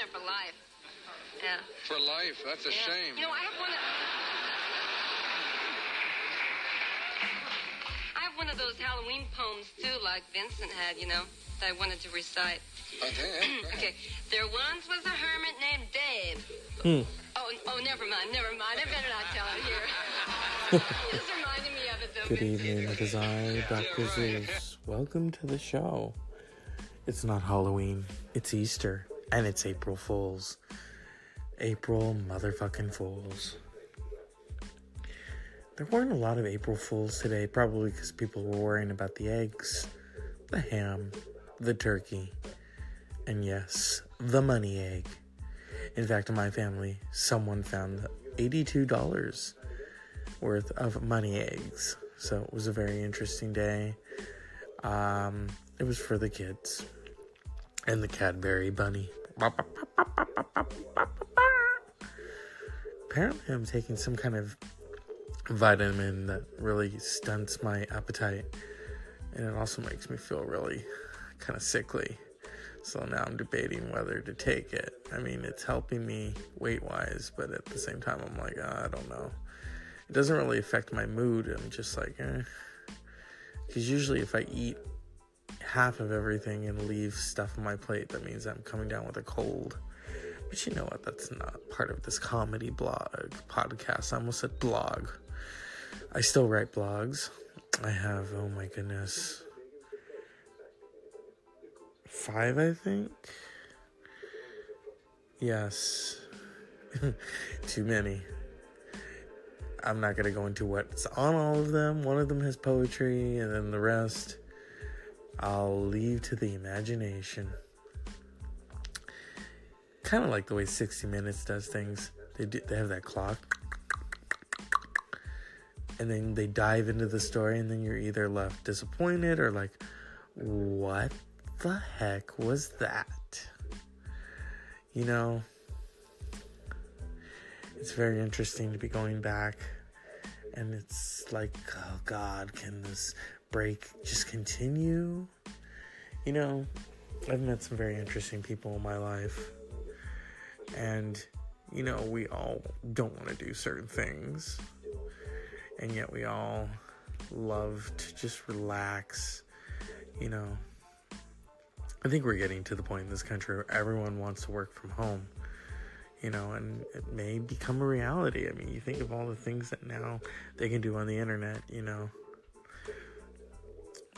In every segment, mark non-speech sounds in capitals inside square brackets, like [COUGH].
there for life. Yeah. For life. That's a yeah. shame. You know, I have one. Of, I have one of those Halloween poems too, like Vincent had. You know, that I wanted to recite. Okay. [CLEARS THROAT] okay. There once was a hermit named Dave. Hmm. Oh, oh, never mind, never mind. I better not tell it here. [LAUGHS] Just reminding me of it though. Good evening, it is I, Dr. Zeus. Welcome to the show. It's not Halloween, it's Easter, and it's April Fools. April motherfucking Fools. There weren't a lot of April Fools today, probably because people were worrying about the eggs, the ham, the turkey, and yes, the money egg. In fact, in my family, someone found $82 worth of money eggs. So it was a very interesting day. Um, it was for the kids and the Cadbury bunny. Apparently, I'm taking some kind of vitamin that really stunts my appetite, and it also makes me feel really kind of sickly. So now I'm debating whether to take it. I mean, it's helping me weight wise, but at the same time, I'm like, oh, I don't know. It doesn't really affect my mood. I'm just like, eh. Because usually, if I eat half of everything and leave stuff on my plate, that means I'm coming down with a cold. But you know what? That's not part of this comedy blog podcast. I almost said blog. I still write blogs. I have, oh my goodness, five, I think. Yes. [LAUGHS] Too many. I'm not going to go into what's on all of them. One of them has poetry, and then the rest I'll leave to the imagination. Kind of like the way 60 Minutes does things. They do, they have that clock, and then they dive into the story, and then you're either left disappointed or like, what the heck was that? You know, it's very interesting to be going back, and it's like, oh God, can this break just continue? You know, I've met some very interesting people in my life, and you know, we all don't want to do certain things, and yet we all love to just relax, you know. I think we're getting to the point in this country where everyone wants to work from home, you know, and it may become a reality. I mean, you think of all the things that now they can do on the internet, you know.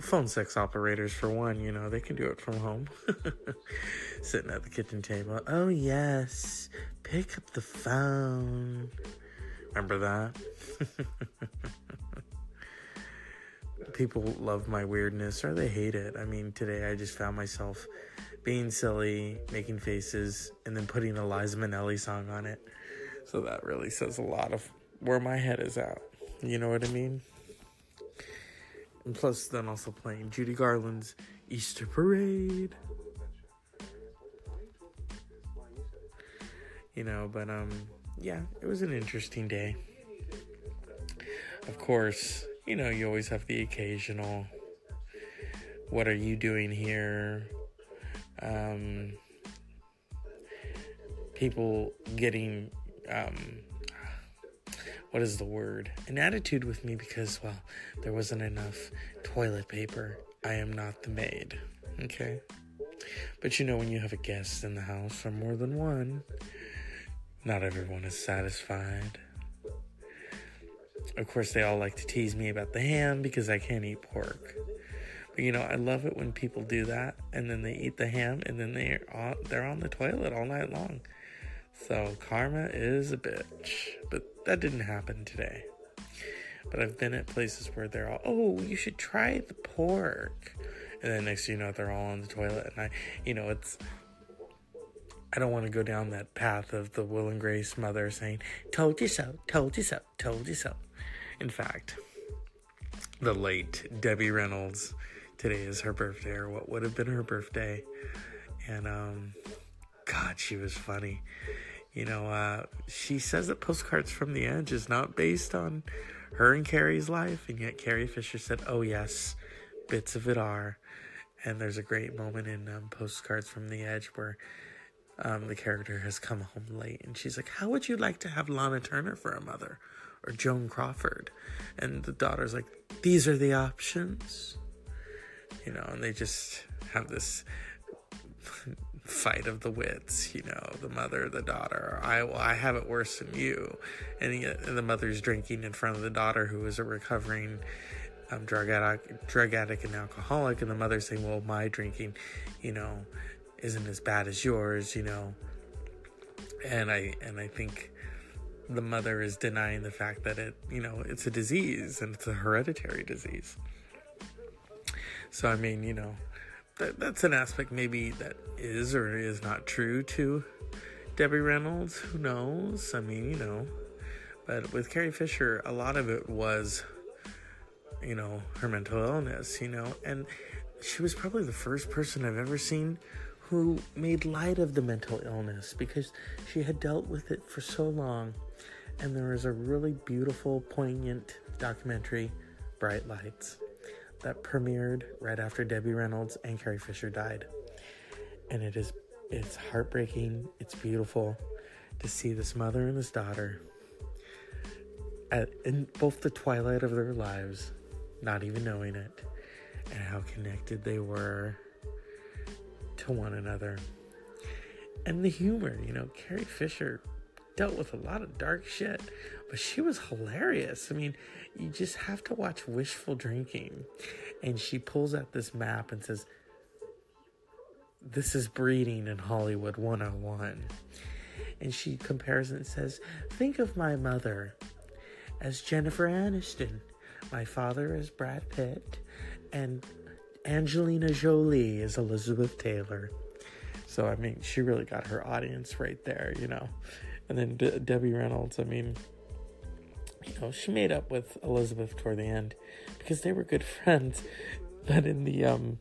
Phone sex operators, for one, you know, they can do it from home. [LAUGHS] Sitting at the kitchen table. Oh, yes, pick up the phone. Remember that? [LAUGHS] people love my weirdness or they hate it. I mean, today I just found myself being silly, making faces, and then putting a Liza Minnelli song on it. So that really says a lot of where my head is at. You know what I mean? And plus, then also playing Judy Garland's Easter Parade. You know, but um, yeah, it was an interesting day. Of course, you know, you always have the occasional, what are you doing here? Um, people getting, um, what is the word? An attitude with me because, well, there wasn't enough toilet paper. I am not the maid. Okay? But you know, when you have a guest in the house or more than one, not everyone is satisfied. Of course, they all like to tease me about the ham because I can't eat pork. But you know, I love it when people do that and then they eat the ham and then they're on, they're on the toilet all night long. So karma is a bitch. But that didn't happen today. But I've been at places where they're all, oh, you should try the pork. And then next you know, they're all on the toilet. And I, you know, it's, I don't want to go down that path of the Will and Grace mother saying, told you so, told you so, told you so. In fact, the late Debbie Reynolds, today is her birthday, or what would have been her birthday. And, um, God, she was funny. You know, uh, she says that Postcards from the Edge is not based on her and Carrie's life, and yet Carrie Fisher said, oh, yes, bits of it are. And there's a great moment in um, Postcards from the Edge where um, the character has come home late and she's like, How would you like to have Lana Turner for a mother? Or Joan Crawford? And the daughter's like, These are the options. You know, and they just have this fight of the wits, you know, the mother, the daughter. I I have it worse than you, and the mother's drinking in front of the daughter, who is a recovering um, drug addict, drug addict and alcoholic, and the mother's saying, "Well, my drinking, you know, isn't as bad as yours, you know." And I and I think the mother is denying the fact that it, you know, it's a disease and it's a hereditary disease. So I mean, you know, that that's an aspect maybe that is or is not true to Debbie Reynolds. Who knows? I mean, you know, but with Carrie Fisher, a lot of it was, you know, her mental illness. You know, and she was probably the first person I've ever seen who made light of the mental illness because she had dealt with it for so long. And there is a really beautiful, poignant documentary, Bright Lights that premiered right after Debbie Reynolds and Carrie Fisher died. And it is it's heartbreaking, it's beautiful to see this mother and this daughter at in both the twilight of their lives, not even knowing it, and how connected they were to one another. And the humor, you know, Carrie Fisher dealt with a lot of dark shit, but she was hilarious. I mean, you just have to watch Wishful Drinking. And she pulls out this map and says, This is breeding in Hollywood 101. And she compares and says, Think of my mother as Jennifer Aniston, my father as Brad Pitt, and Angelina Jolie as Elizabeth Taylor. So, I mean, she really got her audience right there, you know. And then De- Debbie Reynolds, I mean, you know, she made up with Elizabeth toward the end because they were good [LAUGHS] friends. But in the um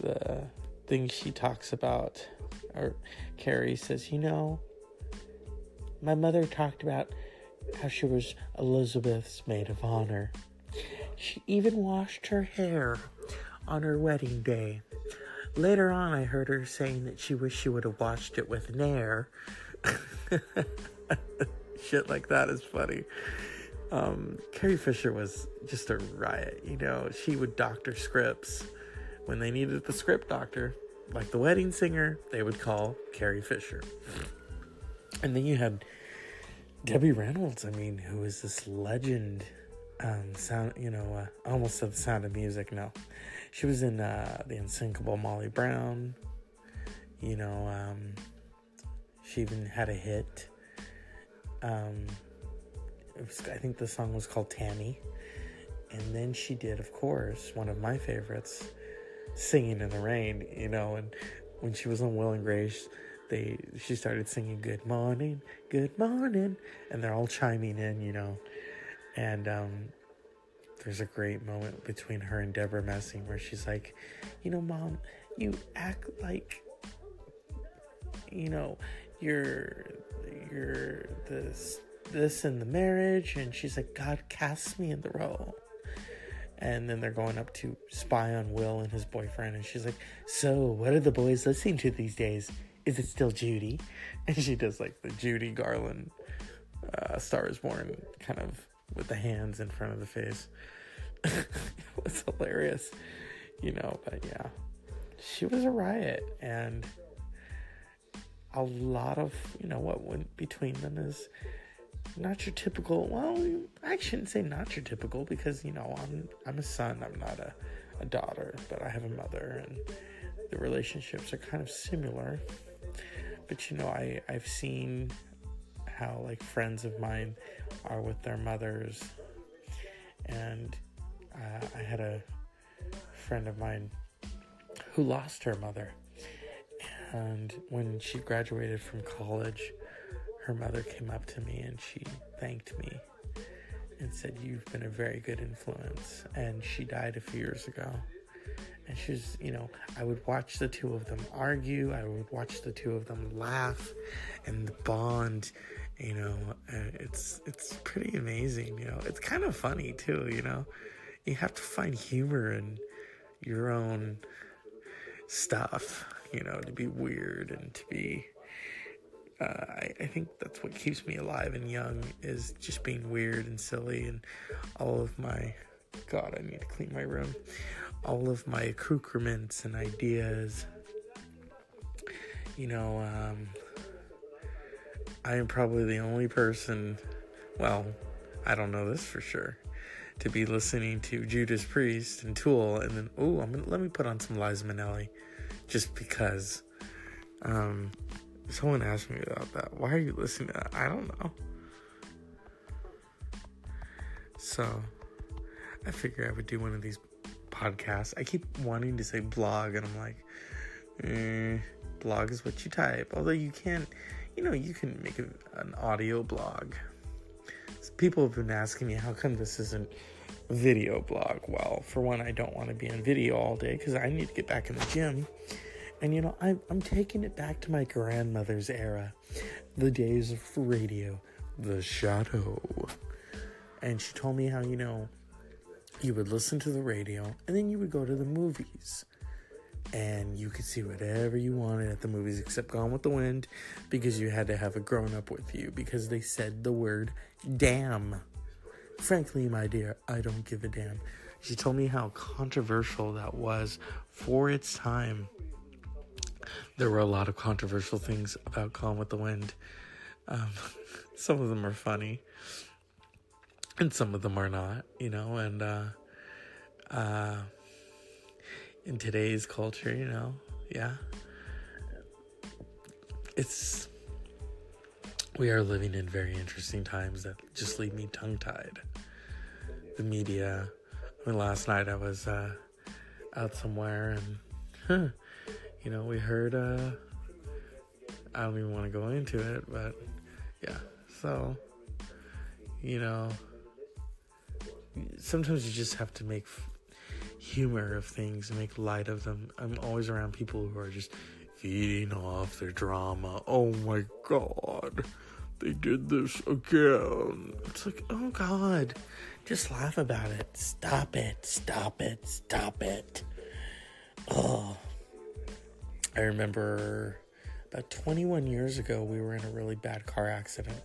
the thing she talks about, or Carrie says, you know, my mother talked about how she was Elizabeth's maid of honor. She even washed her hair on her wedding day. Later on, I heard her saying that she wished she would have washed it with Nair. [LAUGHS] [LAUGHS] Shit like that is funny. Um, Carrie Fisher was just a riot. You know, she would doctor scripts when they needed the script doctor, like the wedding singer. They would call Carrie Fisher, and then you had Debbie Reynolds. I mean, who is this legend? Um, sound, you know, uh, almost said the Sound of Music. No, she was in uh, the Unsinkable Molly Brown. You know, um, she even had a hit. Um, was, I think the song was called Tammy. And then she did, of course, one of my favorites, Singing in the Rain, you know, and when she was on Will and Grace, they she started singing Good Morning, Good Morning, and they're all chiming in, you know. And um there's a great moment between her and Debra Messing where she's like, you know, mom, you act like you know, you're this this in the marriage? And she's like god casts me in the role. And then they're going up to spy on will and his boyfriend. And she's like so what are the boys listening to these days? Is it still judy? [LAUGHS] And she does like the judy garland uh, star is born kind of with the hands in front of the face. [LAUGHS] It was hilarious you know but yeah. She was a riot. And a lot of you know what went between them is not your typical well i shouldn't say not your typical because you know i'm i'm a son i'm not a, a daughter but i have a mother and the relationships are kind of similar. But you know i i've seen how like friends of mine are with their mothers and uh, i had a friend of mine who lost her mother and when she graduated from college, her mother came up to me and she thanked me and said, You've been a very good influence. And she died a few years ago. And she's, you know, I would watch the two of them argue, I would watch the two of them laugh and the bond. You know, it's it's pretty amazing. You know, it's kind of funny too. You know, you have to find humor in your own stuff you know, to be weird and to be. Uh, I, I think that's what keeps me alive and young is just being weird and silly and all of my. God, I need to clean my room. All of my accoutrements and ideas. You know, um, I am probably the only person. Well, I don't know this for sure to be listening to Judas Priest and Tool, and then oh, let me put on some Liza Minnelli, just because. Um, someone asked me about that. Why are you listening to that? I don't know. So, I figure I would do one of these podcasts. I keep wanting to say blog, and I'm like, eh, blog is what you type. Although you can't, you know, you can make an audio blog people have been asking me how come this isn't video blog. Well, for one, I don't want to be on video all day because I need to get back in the gym. And you know, I'm, I'm taking it back to my grandmother's era, the days of radio, the shadow. And she told me how, you know, you would listen to the radio and then you would go to the movies and you could see whatever you wanted at the movies except Gone with the Wind because you had to have a grown up with you because they said the word damn. Frankly, my dear, I don't give a damn. She told me how controversial that was for its time. There were a lot of controversial things about Gone with the Wind. Um, [LAUGHS] some of them are funny, and some of them are not, you know, and, uh, uh, in today's culture, you know, yeah. It's we are living in very interesting times that just leave me tongue tied. The media. I mean, last night I was uh, out somewhere and, huh, you know, we heard. Uh, I don't even want to go into it, but yeah. So, you know, sometimes you just have to make humor of things and make light of them. I'm always around people who are just feeding off their drama. Oh my god, they did this again. It's like, oh god, just laugh about it. Stop it, stop it, stop it. Oh, I remember about 21 years ago, we were in a really bad car accident,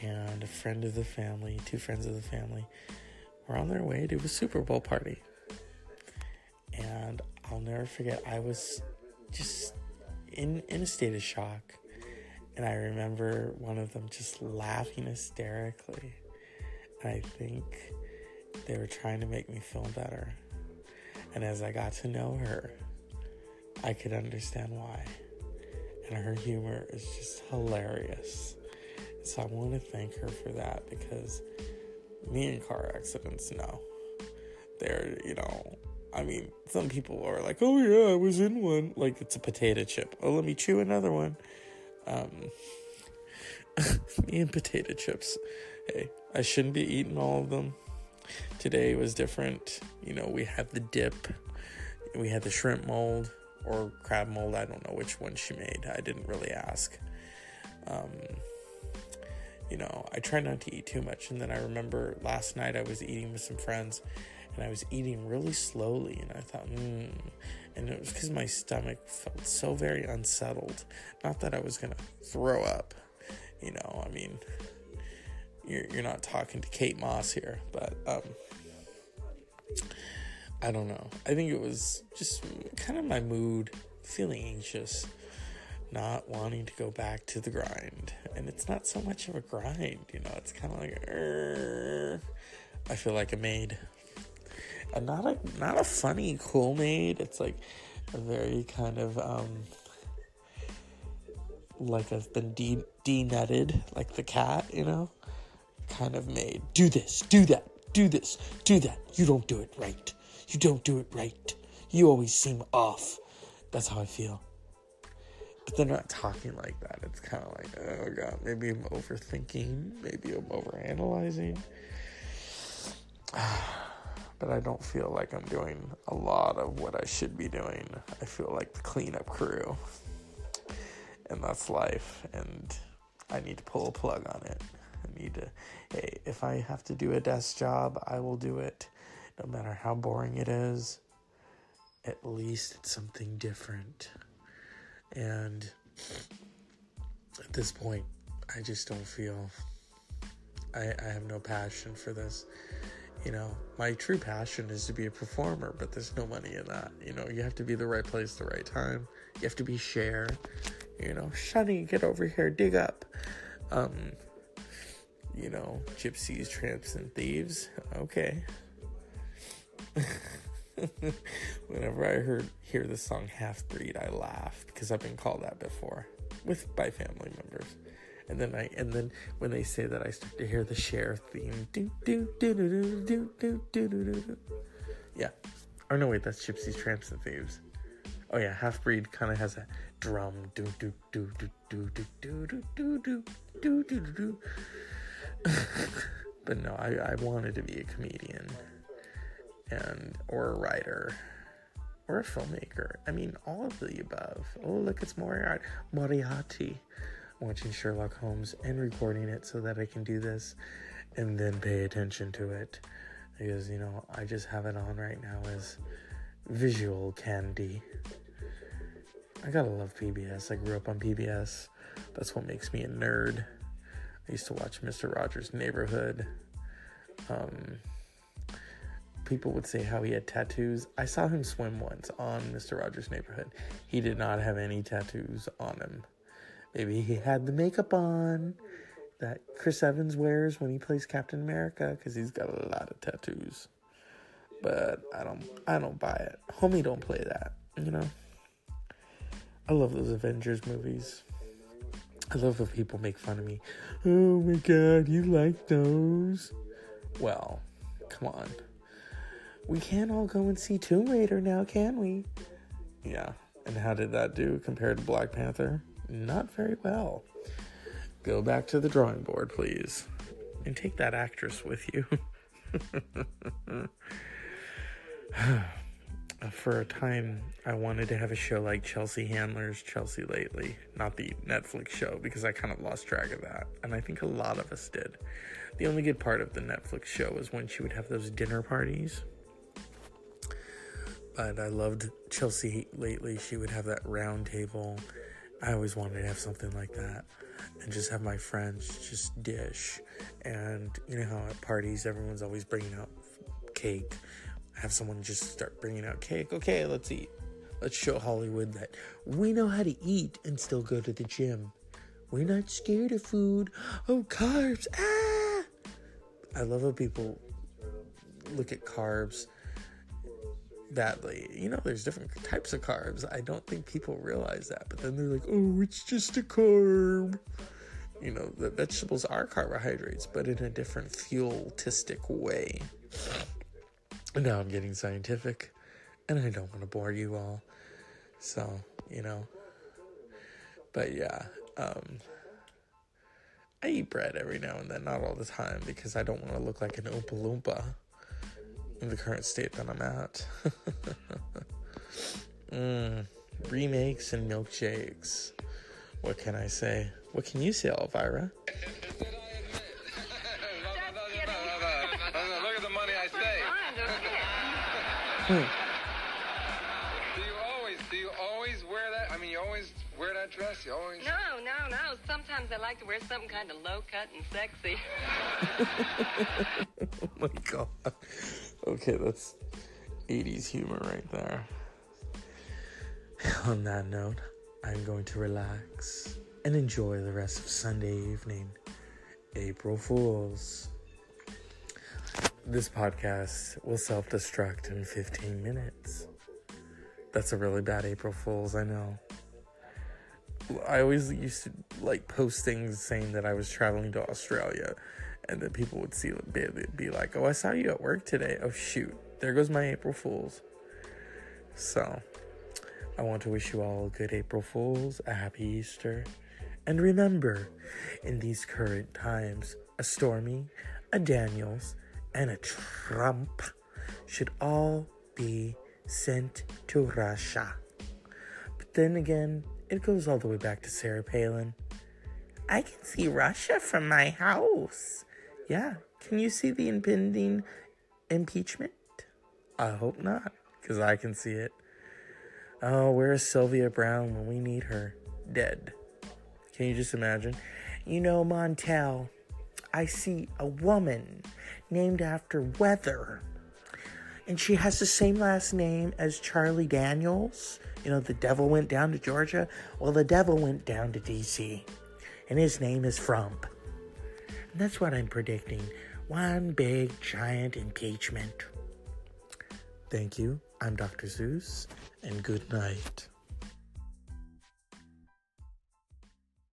and a friend of the family, two friends of the family, were on their way to a Super Bowl party and I'll never forget. I was just in in a state of shock, and I remember one of them just laughing hysterically. And I think they were trying to make me feel better. And as I got to know her, I could understand why. And her humor is just hilarious. So I want to thank her for that because me and car accidents, no. They're, you know, I mean, some people are like, "Oh yeah, I was in one." Like it's a potato chip. Oh, let me chew another one. Um, [LAUGHS] me and potato chips. Hey, I shouldn't be eating all of them. Today was different. You know, we had the dip, we had the shrimp mold or crab mold. I don't know which one she made. I didn't really ask. Um, you know, I try not to eat too much. And then I remember last night I was eating with some friends and I was eating really slowly, and I thought, hmm. And it was because my stomach felt so very unsettled. Not that I was gonna throw up, you know. I mean, you're you're not talking to Kate Moss here, but um, I don't know. I think it was just kind of my mood, feeling anxious, not wanting to go back to the grind, and it's not so much of a grind, you know. It's kind of like, I feel like a maid and not a not a funny cool maid. It's like a very kind of um like I've been de denutted, like the cat, you know, kind of maid. Do this, do that, do this, do that. You don't do it right. You don't do it right. You always seem off. That's how I feel. But they're not talking like that. It's kind of like, oh god, maybe I'm overthinking. Maybe I'm overanalyzing. [SIGHS] but I don't feel like I'm doing a lot of what I should be doing. I feel like the cleanup crew. And that's life. And I need to pull a plug on it. I need to, hey, if I have to do a desk job, I will do it. No matter how boring it is, at least it's something different. And at this point, I just don't feel I, I have no passion for this. You know, my true passion is to be a performer, but there's no money in that. You know, you have to be the right place, the right time. You have to be Cher. You know, Shani, get over here, dig up. Um, you know, gypsies, tramps, and thieves. Okay. [LAUGHS] Whenever I heard hear the song Half Breed, I laugh because I've been called that before with by family members. And then I and then when they say that I start to hear the Cher theme. Yeah. Or no wait, that's Gypsies, Tramps and Thieves. Oh yeah, Half Breed kind of has a drum do do do do do do do do do do do do do. But no, I, I wanted to be a comedian and or a writer or a filmmaker. I mean, all of the above. Oh, look, it's Moriarty. Moriarty. Watching Sherlock Holmes and recording it so that I can do this and then pay attention to it. Because, you know, I just have it on right now as visual candy. I gotta love PBS. I grew up on PBS. That's what makes me a nerd. I used to watch Mr. Rogers' Neighborhood. Um, people would say how he had tattoos. I saw him swim once on Mr. Rogers' Neighborhood. He did not have any tattoos on him. Maybe he had the makeup on that Chris Evans wears when he plays Captain America because he's got a lot of tattoos. But I don't, I don't buy it. Homie, don't play that. You know. I love those Avengers movies. I love when people make fun of me. Oh my god, you like those? Well, come on. We can't all go and see Tomb Raider now, can we? Yeah. And how did that do compared to Black Panther? Not very well. Go back to the drawing board, please. And take that actress with you. [SIGHS] For a time, I wanted to have a show like Chelsea Handler's Chelsea Lately, not the Netflix show, because I kind of lost track of that. And I think a lot of us did. The only good part of the Netflix show was when she would have those dinner parties. But I loved Chelsea lately. She would have that round table. I always wanted to have something like that and just have my friends just dish. And you know how at parties everyone's always bringing out cake. Have someone just start bringing out cake. Okay, let's eat. Let's show Hollywood that we know how to eat and still go to the gym. We're not scared of food. Oh, carbs. Ah! I love how people look at carbs badly. You know, there's different types of carbs. I don't think people realize that. But then they're like, oh, it's just a carb. You know, the vegetables are carbohydrates, but in a different fuel-tistic way. Now I'm getting scientific, and I don't want to bore you all. So, you know. But yeah, um, I eat bread every now and then, not all the time, because I don't want to look like an Oompa Loompa in the current state that I'm at. [LAUGHS] mm, remakes and milkshakes. What can I say? What can you say, Elvira? Look at the money I saved. Do you always, do you always wear that? I mean, you always wear that dress? You always. No, no, no. Sometimes I like to wear something kind of low cut and sexy. [LAUGHS] oh my god. Okay, that's 80s humor right there. On that note, I'm going to relax and enjoy the rest of Sunday evening. April Fools. This podcast will self destruct in 15 minutes. That's a really bad April Fools, I know. I always used to like post things saying that I was traveling to Australia, and then people would see be, be like, "Oh, I saw you at work today." Oh shoot, there goes my April Fools. So, I want to wish you all a good April Fools, a happy Easter, and remember, in these current times, a Stormy, a Daniels, and a Trump should all be sent to Russia. But then again, it goes all the way back to Sarah Palin. I can see Russia from my house. Yeah, can you see the impending impeachment? I hope not, because I can see it. Oh, where is Sylvia Browne when we need her? Dead. Can you just imagine? You know, Montel, I see a woman named after weather. And she has the same last name as Charlie Daniels. You know, the devil went down to Georgia. Well, the devil went down to DC. And his name is Frump. And that's what I'm predicting. One big giant engagement. Thank you. I'm Dr. Zeus, and good night.